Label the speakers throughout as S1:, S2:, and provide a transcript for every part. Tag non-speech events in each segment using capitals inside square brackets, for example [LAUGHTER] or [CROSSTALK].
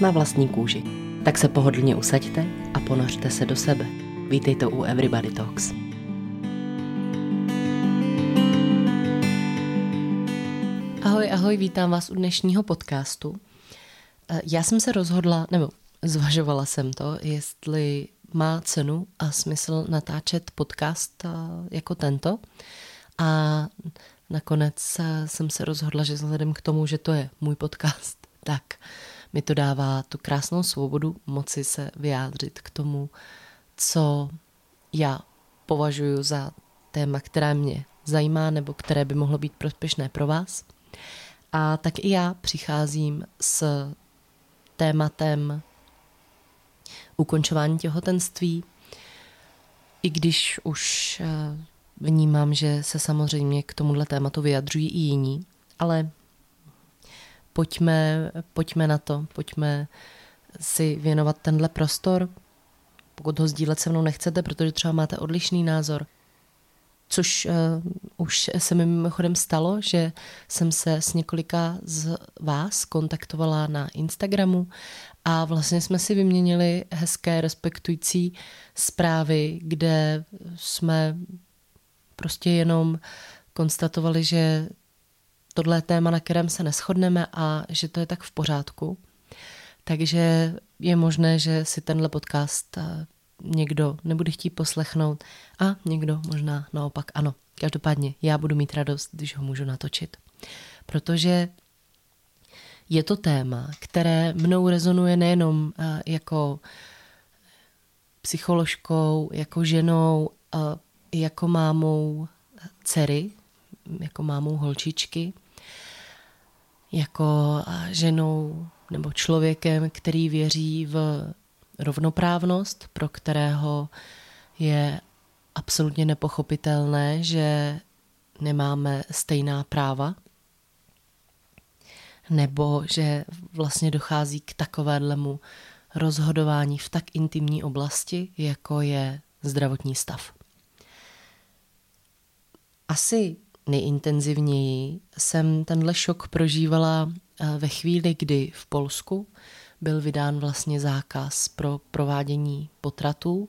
S1: Na vlastní kůži. Tak se pohodlně usaďte a ponořte se do sebe. Vítejte u Everybody Talks. Ahoj, ahoj, vítám vás u dnešního podcastu. Eh, já jsem se rozhodla, nebo zvažovala jsem to, jestli má cenu a smysl natáčet podcast eh, jako tento. A nakonec eh, jsem se rozhodla, že vzhledem k tomu, že to je můj podcast, tak mi to dává tu krásnou svobodu moci se vyjádřit k tomu, co já považuji za téma, které mě zajímá nebo které by mohlo být prospěšné pro vás. A tak i já přicházím s tématem ukončování těhotenství, i když už eh, vnímám, že se samozřejmě k tomuhle tématu vyjadřují i jiní, ale pojďme, pojďme na to, pojďme si věnovat tenhle prostor, pokud ho sdílet se mnou nechcete, protože třeba máte odlišný názor, což uh, už se mi mimochodem stalo, že jsem se s několika z vás kontaktovala na Instagramu a vlastně jsme si vyměnili hezké respektující zprávy, kde jsme prostě jenom konstatovali, že tohle je téma, na kterém se neschodneme a že to je tak v pořádku. Takže je možné, že si tenhle podcast eh, někdo nebude chtít poslechnout a někdo možná naopak ano. Každopádně já budu mít radost, když ho můžu natočit. Protože je to téma, které mnou rezonuje nejenom eh, jako psycholožkou, jako ženou, eh, jako mámou dcery, jako mámou holčičky, jako ženou nebo člověkem, který věří v rovnoprávnost, pro kterého je absolutně nepochopitelné, že nemáme stejná práva, nebo že vlastně dochází k takovému rozhodování v tak intimní oblasti, jako je zdravotní stav. Asi nejintenzivněji jsem tenhle šok prožívala eh, ve chvíli, kdy v Polsku byl vydán vlastně zákaz pro provádění potratů.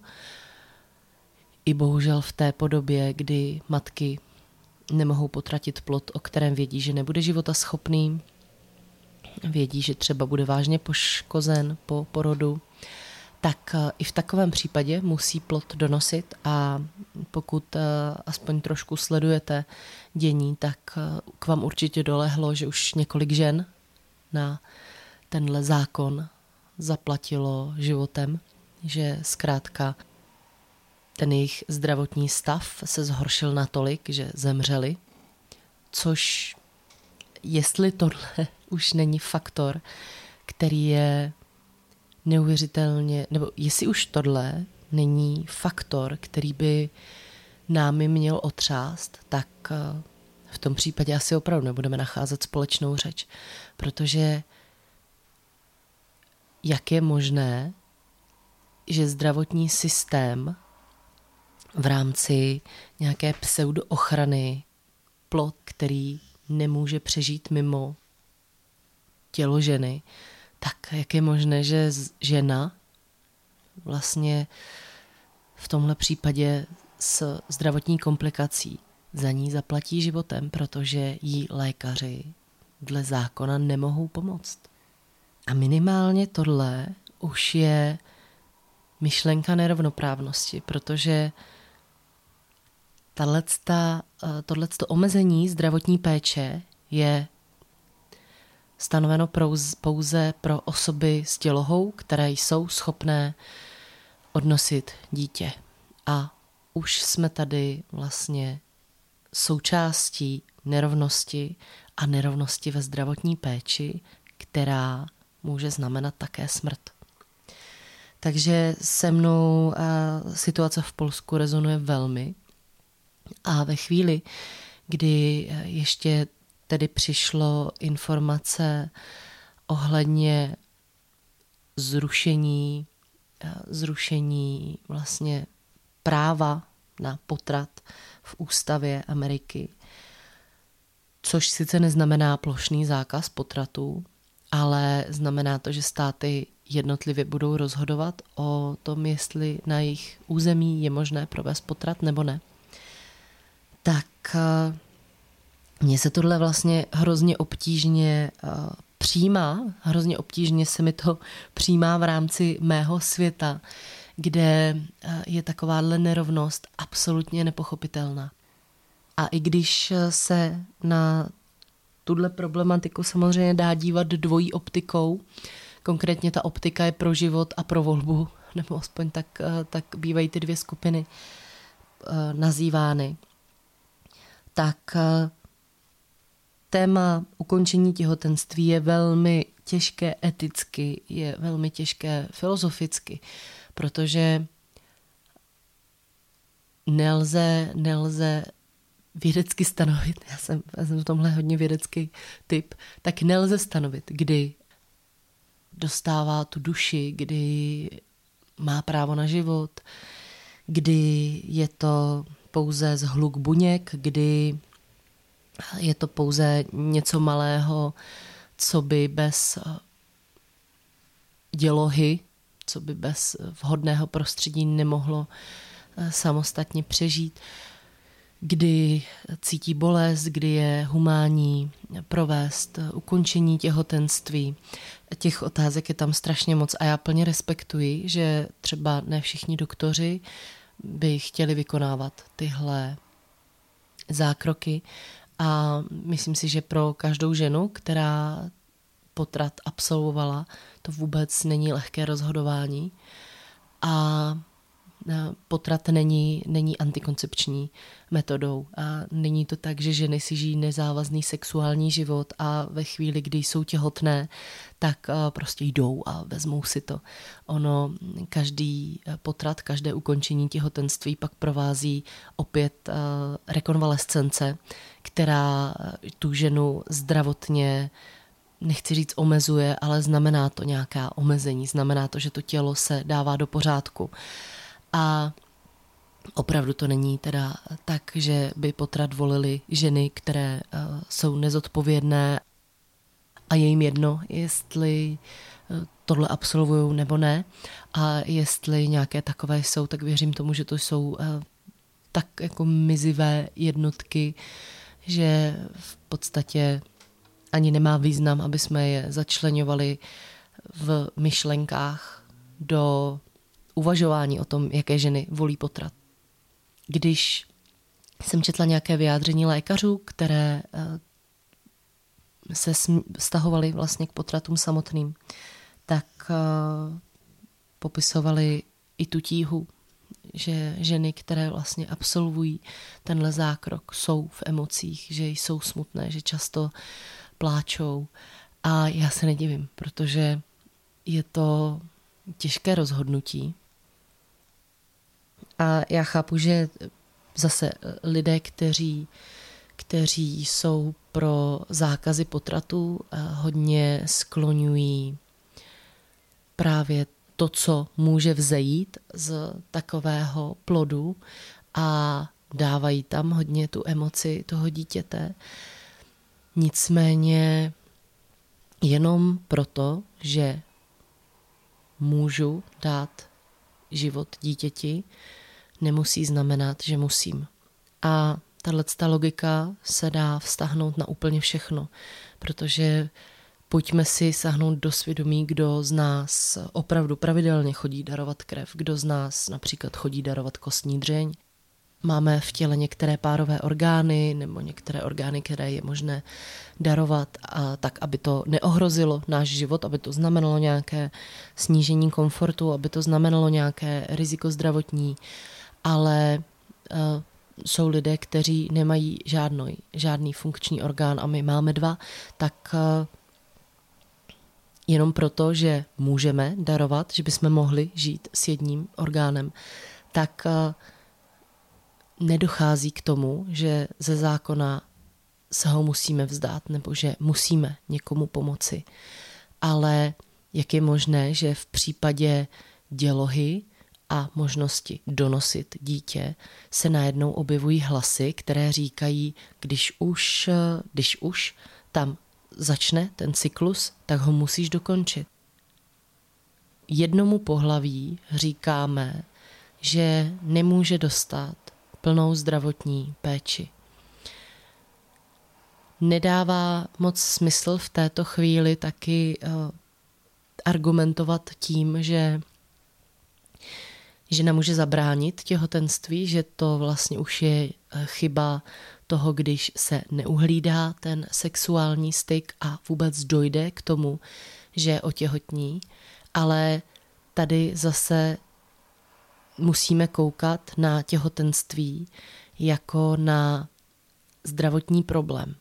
S1: I bohužel v té podobě, kdy matky nemohou potratit plod, o kterém vědí, že nebude života schopný, vědí, že třeba bude vážně poškozen po porodu, tak eh, i v takovém případě musí plot donosit a pokud eh, aspoň trošku sledujete dění, tak eh, k vám určitě dolehlo, že už několik žen na tenhle zákon zaplatilo životem, že zkrátka ten jejich zdravotní stav se zhoršil natolik, že zemřeli, což jestli tohle [LAUGHS] už není faktor, který je neuvěřitelně, nebo jestli už tohle není faktor, který by námi měl otřást, tak eh, v tom případě asi opravdu nebudeme nacházet společnou řeč, protože jak je možné, že zdravotní systém v rámci nějaké pseudoochrany plot, který nemůže přežít mimo tělo ženy, tak jak je možné, že žena vlastně v tomhle případě s zdravotní komplikací za ní zaplatí životem, protože jí lékaři dle zákona nemohou pomoct. A minimálně tohle už je myšlenka nerovnoprávnosti, protože eh, tohleto omezení zdravotní péče je stanoveno pouze pro osoby s tělohou, které jsou schopné odnosit dítě. A už jsme tady vlastně součástí nerovnosti a nerovnosti ve zdravotní péči, která může znamenat také smrt. Takže se mnou situace v Polsku rezonuje velmi. A ve chvíli, kdy ještě tedy přišlo informace ohledně zrušení, zrušení vlastně práva na potrat v ústavě Ameriky, což sice neznamená plošný zákaz potratů, ale znamená to, že státy jednotlivě budou rozhodovat o tom, jestli na jejich území je možné provést potrat nebo ne. Tak eh, mně se tohle vlastně hrozně obtížně eh, přijímá, hrozně obtížně se mi to [LAUGHS] přijímá v rámci mého světa, kde eh, je takováhle nerovnost absolutně nepochopitelná. A i když se na tuhle problematiku samozřejmě dá dívat dvojí optikou, konkrétně ta optika je pro život a pro volbu, [LAUGHS] nebo aspoň tak, eh, tak bývají ty dvě skupiny eh, nazývány, tak téma ukončení těhotenství je velmi těžké eticky, je velmi těžké filozoficky, protože nelze, nelze vědecky stanovit, já jsem, já jsem v tomhle hodně vědecký typ, tak nelze stanovit, kdy dostává tu duši, kdy má právo na život, kdy je to pouze zhluk buněk, kdy je to pouze něco malého, co by bez dělohy co by bez vhodného prostředí nemohlo eh, samostatně přežít, kdy cítí bolest, kdy je humánní provést ukončení těhotenství. Těch otázek je tam strašně moc a já plně respektuji, že třeba ne všichni doktoři by chtěli vykonávat tyhle zákroky a myslím si, že pro každou ženu, která potrat absolvovala, to vůbec není lehké rozhodování. A potrat není, není antikoncepční metodou. A není to tak, že ženy si žijí nezávazný sexuální život a ve chvíli, kdy jsou těhotné, tak prostě jdou a vezmou si to. Ono, každý potrat, každé ukončení těhotenství pak provází opět rekonvalescence, která tu ženu zdravotně nechci říct omezuje, ale znamená to nějaká omezení, znamená to, že to tělo se dává do pořádku. A opravdu to není teda tak, že by potrat volili ženy, které uh, jsou nezodpovědné a je jim jedno, jestli uh, tohle absolvují nebo ne. A jestli nějaké takové jsou, tak věřím tomu, že to jsou uh, tak jako mizivé jednotky, že v podstatě ani nemá význam, aby jsme je začlenovali v myšlenkách do uvažování o tom, jaké ženy volí potrat. Když jsem četla nějaké vyjádření lékařů, které eh, se stahovaly vlastně k potratům samotným, tak eh, popisovali i tu tíhu, že ženy, které vlastně absolvují tenhle zákrok, jsou v emocích, že jsou smutné, že často pláčou. A já se nedivím, protože je to těžké rozhodnutí. A já chápu, že zase lidé, kteří, kteří jsou pro zákazy potratů, eh, hodně skloňují právě to, co může vzejít z takového plodu a dávají tam hodně tu emoci toho dítěte. Nicméně jenom proto, že můžu dát život dítěti, nemusí znamenat, že musím. A tahle logika se dá vztahnout na úplně všechno, protože pojďme si sahnout do svědomí, kdo z nás opravdu pravidelně chodí darovat krev, kdo z nás například chodí darovat kostní dřeň, máme v těle některé párové orgány nebo některé orgány, které je možné darovat, a tak, aby to neohrozilo náš život, aby to znamenalo nějaké snížení komfortu, aby to znamenalo nějaké riziko zdravotní, ale uh, jsou lidé, kteří nemají žádný, žádný funkční orgán a my máme dva, tak uh, jenom proto, že můžeme darovat, že bychom mohli žít s jedním orgánem, tak eh, nedochází k tomu, že ze zákona se ho musíme vzdát nebo že musíme někomu pomoci. Ale jak je možné, že v případě dělohy a možnosti donosit dítě se najednou objevují hlasy, které říkají, když už, když už tam začne ten cyklus, tak ho musíš dokončit. Jednomu pohlaví říkáme, že nemůže dostat plnou zdravotní péči. Nedává moc smysl v této chvíli taky uh, argumentovat tím, že žena může zabránit těhotenství, že to vlastně už je eh, chyba toho, když se neuhlídá ten sexuální styk a vůbec dojde k tomu, že otěhotní, ale tady zase musíme koukat na těhotenství jako na zdravotní problém.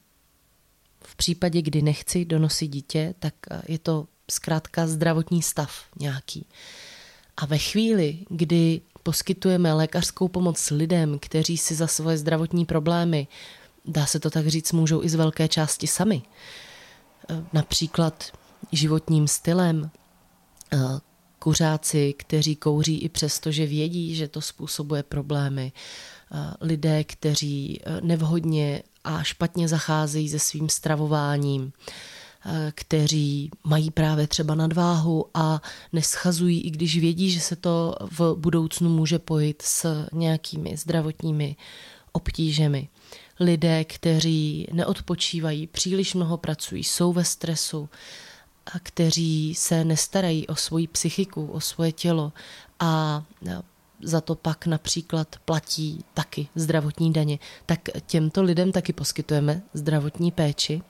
S1: V případě, kdy nechci donosit dítě, tak eh, je to zkrátka zdravotní stav nějaký. A ve chvíli, kdy poskytujeme lékařskou pomoc lidem, kteří si za svoje zdravotní problémy, dá se to tak říct, můžou i z velké části sami, eh, například životním stylem, eh, kuřáci, kteří kouří i přesto, že vědí, že to způsobuje problémy, eh, lidé, kteří nevhodně a špatně zacházejí se svým stravováním, kteří mají právě třeba nadváhu a neschazují, i když vědí, že se to v budoucnu může pojít s nějakými zdravotními obtížemi. Lidé, kteří neodpočívají, příliš mnoho pracují, jsou ve stresu, a kteří se nestarají o svoji psychiku, o svoje tělo a za to pak například platí taky zdravotní daně, tak těmto lidem taky poskytujeme zdravotní péči.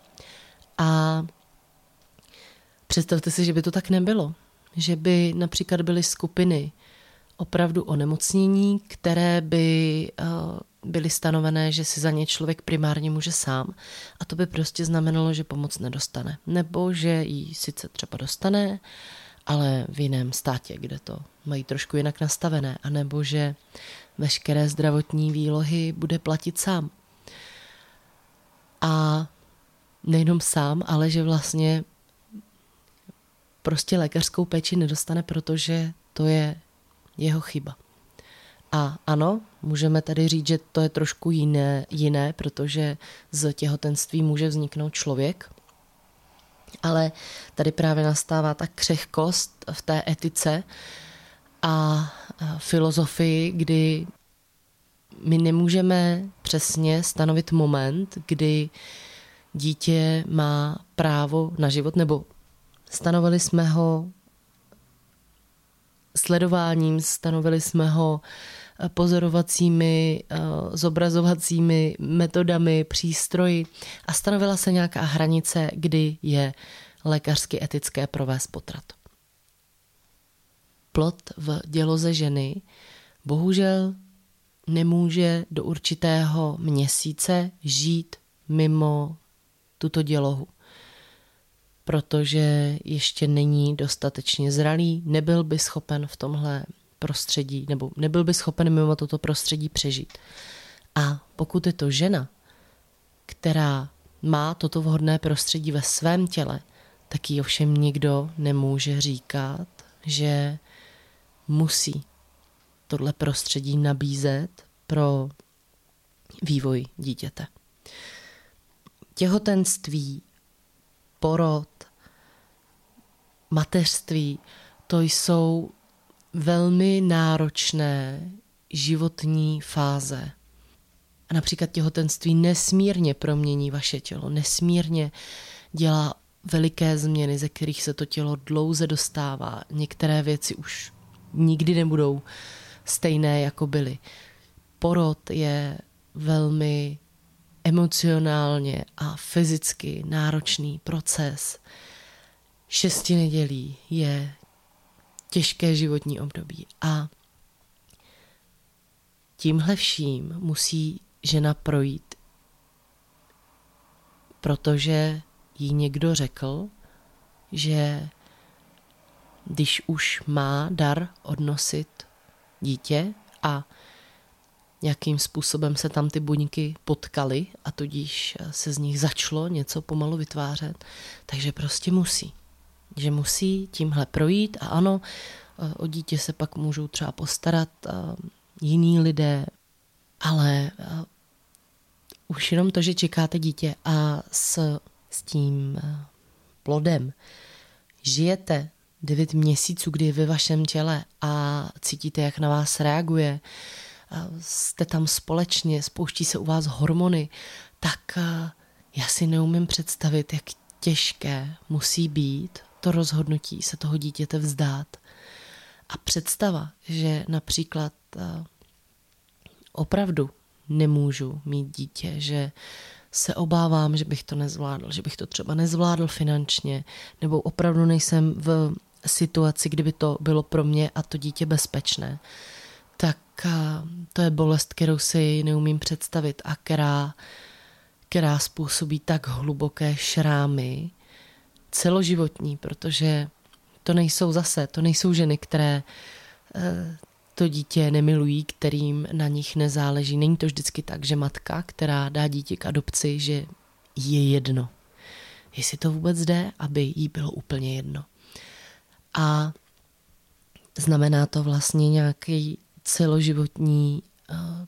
S1: A Představte si, že by to tak nebylo. Že by například byly skupiny opravdu onemocnění, které by uh, byly stanovené, že si za ně člověk primárně může sám. A to by prostě znamenalo, že pomoc nedostane. Nebo že ji sice třeba dostane, ale v jiném státě, kde to mají trošku jinak nastavené. A nebo že veškeré zdravotní výlohy bude platit sám. A nejenom sám, ale že vlastně prostě lékařskou péči nedostane, protože to je jeho chyba. A ano, můžeme tady říct, že to je trošku jiné, jiné, protože z těhotenství může vzniknout člověk, ale tady právě nastává ta křehkost v té etice a filozofii, kdy my nemůžeme přesně stanovit moment, kdy dítě má právo na život, nebo Stanovili jsme ho sledováním, stanovili jsme ho eh, pozorovacími, eh, zobrazovacími metodami, přístroji a stanovila se nějaká hranice, kdy je lékařsky etické provést potrat. Plot v děloze ženy bohužel nemůže do určitého měsíce žít mimo tuto dělohu protože ještě není dostatečně zralý, nebyl by schopen v tomhle prostředí, nebo nebyl by schopen mimo toto prostředí přežít. A pokud je to žena, která má toto vhodné prostředí ve svém těle, tak jí ovšem nikdo nemůže říkat, že musí tohle prostředí nabízet pro vývoj dítěte. Těhotenství, porod, mateřství, to jsou velmi náročné životní fáze. A například těhotenství nesmírně promění vaše tělo, nesmírně dělá veliké změny, ze kterých se to tělo dlouze dostává. Některé věci už nikdy nebudou stejné, jako byly. Porod je velmi emocionálně a fyzicky náročný proces šesti nedělí je těžké životní období a tímhle vším musí žena projít, protože jí někdo řekl, že když už má dar odnosit dítě a jakým způsobem se tam ty buňky potkaly a tudíž se z nich začalo něco pomalu vytvářet, takže prostě musí. Že musí tímhle projít a ano, o dítě se pak můžou třeba postarat jiní lidé, ale už jenom to, že čekáte dítě a s, s tím plodem. Žijete devět měsíců, kdy je ve vašem těle a cítíte, jak na vás reaguje, jste tam společně, spouští se u vás hormony, tak já si neumím představit, jak těžké musí být to rozhodnutí se toho dítěte vzdát. A představa, že například opravdu nemůžu mít dítě, že se obávám, že bych to nezvládl, že bych to třeba nezvládl finančně, nebo opravdu nejsem v situaci, kdyby to bylo pro mě a to dítě bezpečné, tak to je bolest, kterou si neumím představit a která, která způsobí tak hluboké šrámy celoživotní, protože to nejsou zase, to nejsou ženy, které eh, to dítě nemilují, kterým na nich nezáleží. Není to vždycky tak, že matka, která dá dítě k adopci, že je jedno. Jestli to vůbec jde, aby jí bylo úplně jedno. A znamená to vlastně nějaký celoživotní, uh,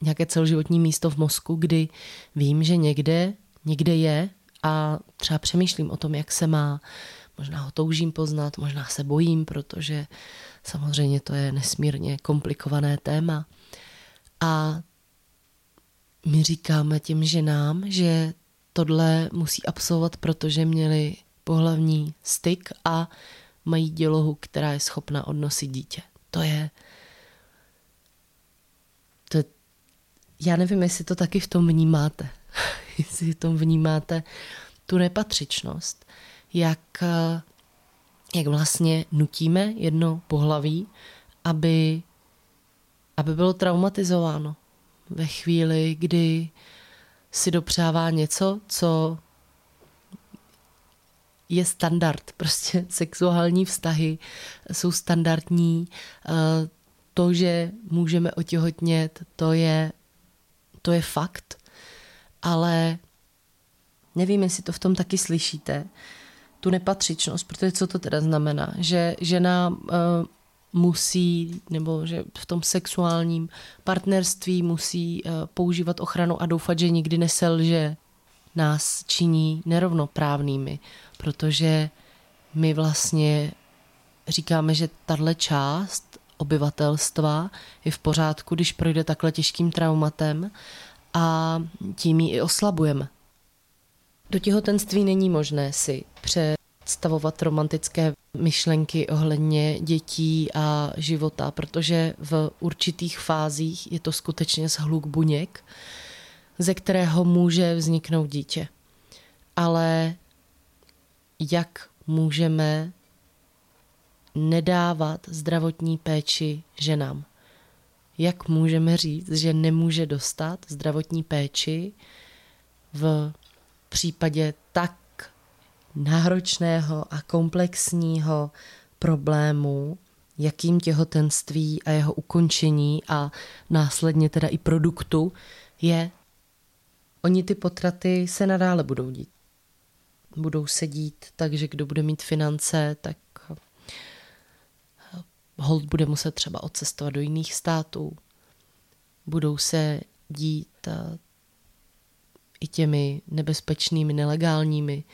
S1: nějaké celoživotní místo v mozku, kdy vím, že někde, někde je a třeba přemýšlím o tom, jak se má, možná ho toužím poznat, možná se bojím, protože samozřejmě to je nesmírně komplikované téma. A my říkáme těm ženám, že tohle musí absolvovat, protože měli pohlavní styk a mají dělohu, která je schopna odnosit dítě. To je, to je já nevím, jestli to taky v tom vnímáte. [LAUGHS] jestli v tom vnímáte tu nepatřičnost. Jak, jak vlastně nutíme jedno pohlaví, aby, aby bylo traumatizováno ve chvíli, kdy si dopřává něco, co je standard. Prostě [LAUGHS] sexuální vztahy jsou standardní. Eh, to, že můžeme otěhotnět, to je, to je fakt. Ale nevím, jestli to v tom taky slyšíte, tu nepatřičnost, protože co to teda znamená? Že žena uh, musí, nebo že v tom sexuálním partnerství musí uh, používat ochranu a doufat, že nikdy neselže, nás činí nerovnoprávnými protože my vlastně říkáme, že tahle část obyvatelstva je v pořádku, když projde takhle těžkým traumatem a tím ji i oslabujeme. Do těhotenství není možné si představovat romantické myšlenky ohledně dětí a života, protože v určitých fázích je to skutečně zhluk buněk, ze kterého může vzniknout dítě. Ale jak můžeme nedávat zdravotní péči ženám. Jak můžeme říct, že nemůže dostat zdravotní péči v případě tak náročného a komplexního problému, jakým těhotenství a jeho ukončení a následně teda i produktu je. Oni ty potraty se nadále budou dít budou sedít, takže kdo bude mít finance, tak hold bude muset třeba odcestovat do jiných států. Budou se dít i těmi nebezpečnými, nelegálními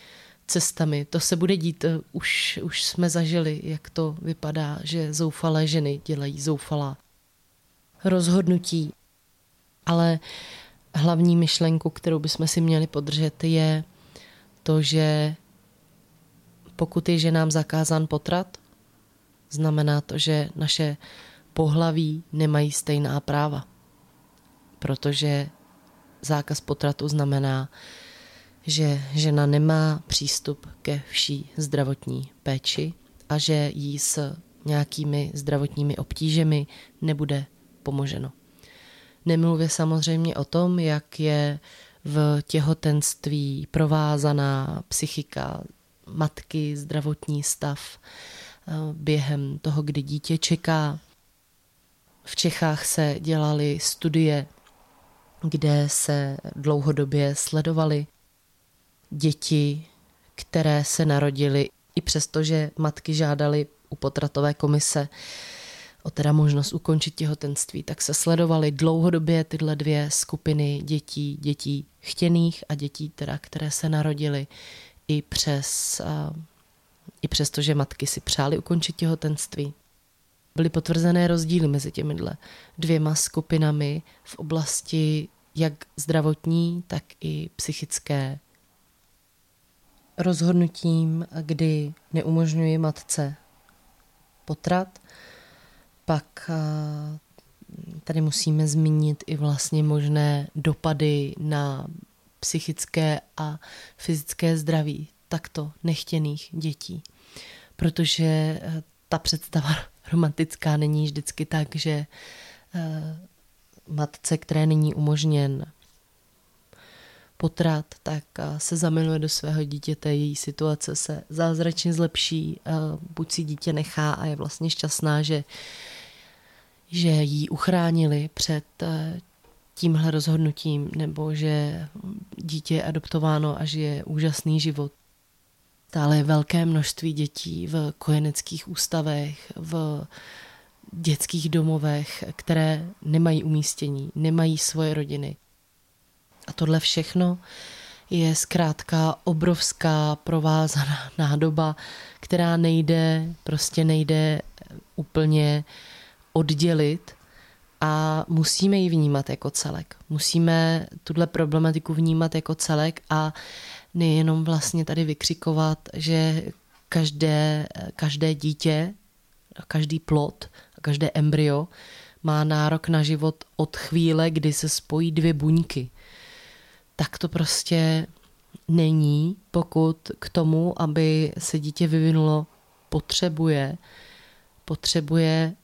S1: cestami. To se bude dít, eh, už, už jsme zažili, jak to vypadá, že zoufalé ženy dělají zoufalá rozhodnutí. Ale hlavní myšlenku, kterou bychom si měli podržet, je to, že pokud je ženám zakázán potrat, znamená to, že naše pohlaví nemají stejná práva. Protože zákaz potratu znamená, že žena nemá přístup ke vší zdravotní péči a že jí s nějakými zdravotními obtížemi nebude pomoženo. Nemluvě samozřejmě o tom, jak je v těhotenství, provázaná psychika matky, zdravotní stav během toho, kdy dítě čeká. V Čechách se dělaly studie, kde se dlouhodobě sledovaly děti, které se narodily i přesto, že matky žádaly u potratové komise o teda možnost ukončit těhotenství, tak se sledovaly dlouhodobě tyhle dvě skupiny dětí, dětí chtěných a dětí, teda, které se narodily i přes, i přes to, že matky si přáli ukončit těhotenství. Byly potvrzené rozdíly mezi těmi dvěma skupinami v oblasti jak zdravotní, tak i psychické. Rozhodnutím, kdy neumožňuji matce potrat, pak tady musíme zmínit i vlastně možné dopady na psychické a fyzické zdraví takto nechtěných dětí. Protože eh, ta představa romantická není vždycky tak, že eh, matce, které není umožněn potrat, tak eh, se zamiluje do svého dítěte, její situace se zázračně zlepší, buď si dítě nechá a je vlastně šťastná, že, že jí uchránili před tímhle rozhodnutím, nebo že dítě je adoptováno a žije úžasný život. Stále velké množství dětí v kojeneckých ústavech, v dětských domovech, které nemají umístění, nemají svoje rodiny. A tohle všechno je zkrátka obrovská provázaná [LAUGHS] nádoba, která nejde, prostě nejde úplně oddělit a musíme ji vnímat jako celek. Musíme tuhle problematiku vnímat jako celek a nejenom vlastně tady vykřikovat, že každé, každé dítě, každý plod, každé embryo má nárok na život od chvíle, kdy se spojí dvě buňky. Tak to prostě není, pokud k tomu, aby se dítě vyvinulo, potřebuje, potřebuje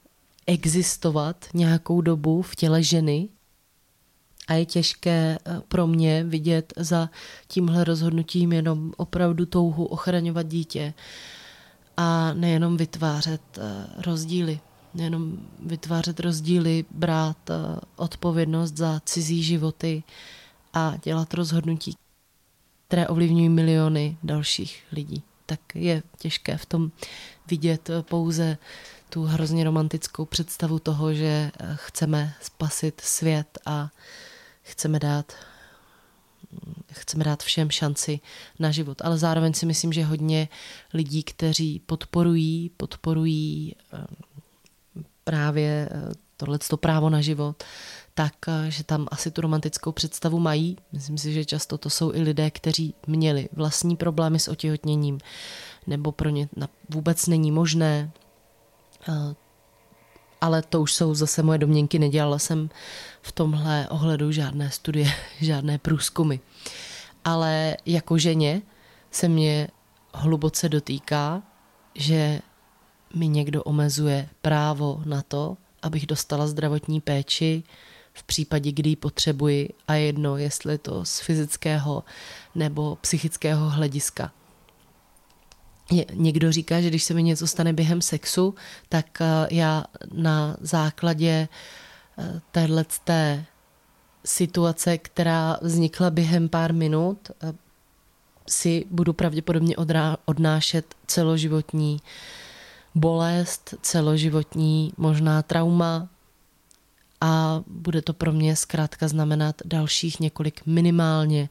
S1: existovat nějakou dobu v těle ženy a je těžké eh, pro mě vidět za tímhle rozhodnutím jenom opravdu touhu ochraňovat dítě a nejenom vytvářet eh, rozdíly. Nejenom vytvářet rozdíly, brát eh, odpovědnost za cizí životy a dělat rozhodnutí, které ovlivňují miliony dalších lidí. Tak je těžké v tom vidět pouze tu hrozně romantickou představu toho, že chceme spasit svět a chceme dát chceme dát všem šanci na život. Ale zároveň si myslím, že hodně lidí, kteří podporují, podporují eh, právě eh, tohleto právo na život, tak, eh, že tam asi tu romantickou představu mají. Myslím si, že často to jsou i lidé, kteří měli vlastní problémy s otěhotněním, nebo pro ně vůbec není možné ale to už jsou zase moje domněnky, nedělala jsem v tomhle ohledu žádné studie, [LAUGHS] žádné průzkumy. Ale jako ženě se mě hluboce dotýká, že mi někdo omezuje právo na to, abych dostala zdravotní péči v případě, kdy ji potřebuji a jedno, jestli to z fyzického nebo psychického hlediska někdo říká, že když se mi něco stane během sexu, tak eh, já na základě eh, téhle situace, která vznikla během pár minut, eh, si budu pravděpodobně odnášet celoživotní bolest, celoživotní možná trauma a bude to pro mě zkrátka znamenat dalších několik minimálně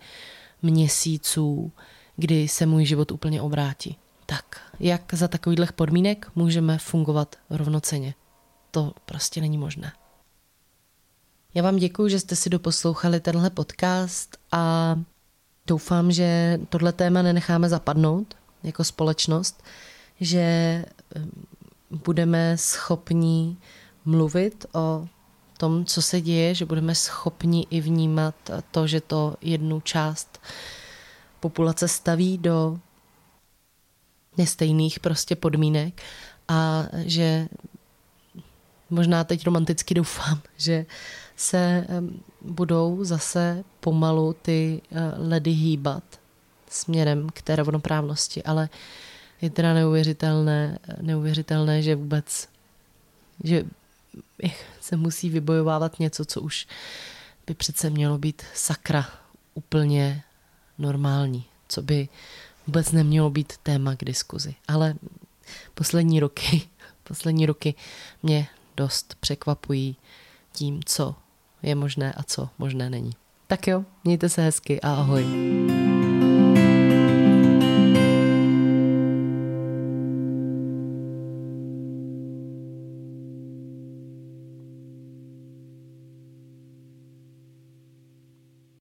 S1: měsíců, kdy se můj život úplně obrátí. Tak, jak za takových podmínek můžeme fungovat rovnoceně? To prostě není možné. Já vám děkuji, že jste si doposlouchali tenhle podcast a doufám, že tohle téma nenecháme zapadnout jako společnost, že budeme schopni mluvit o tom, co se děje, že budeme schopni i vnímat to, že to jednu část populace staví do nestejných prostě podmínek a že možná teď romanticky doufám, [LAUGHS] že se budou zase pomalu ty eh, ledy hýbat směrem k té rovnoprávnosti, ale je teda neuvěřitelné, neuvěřitelné, že vůbec, že se musí vybojovávat něco, co už by přece mělo být sakra úplně normální, co by vůbec nemělo být téma k diskuzi. Ale poslední roky, [LAUGHS] poslední roky mě dost překvapují tím, co je možné a co možné není. Tak jo, mějte se hezky a ahoj.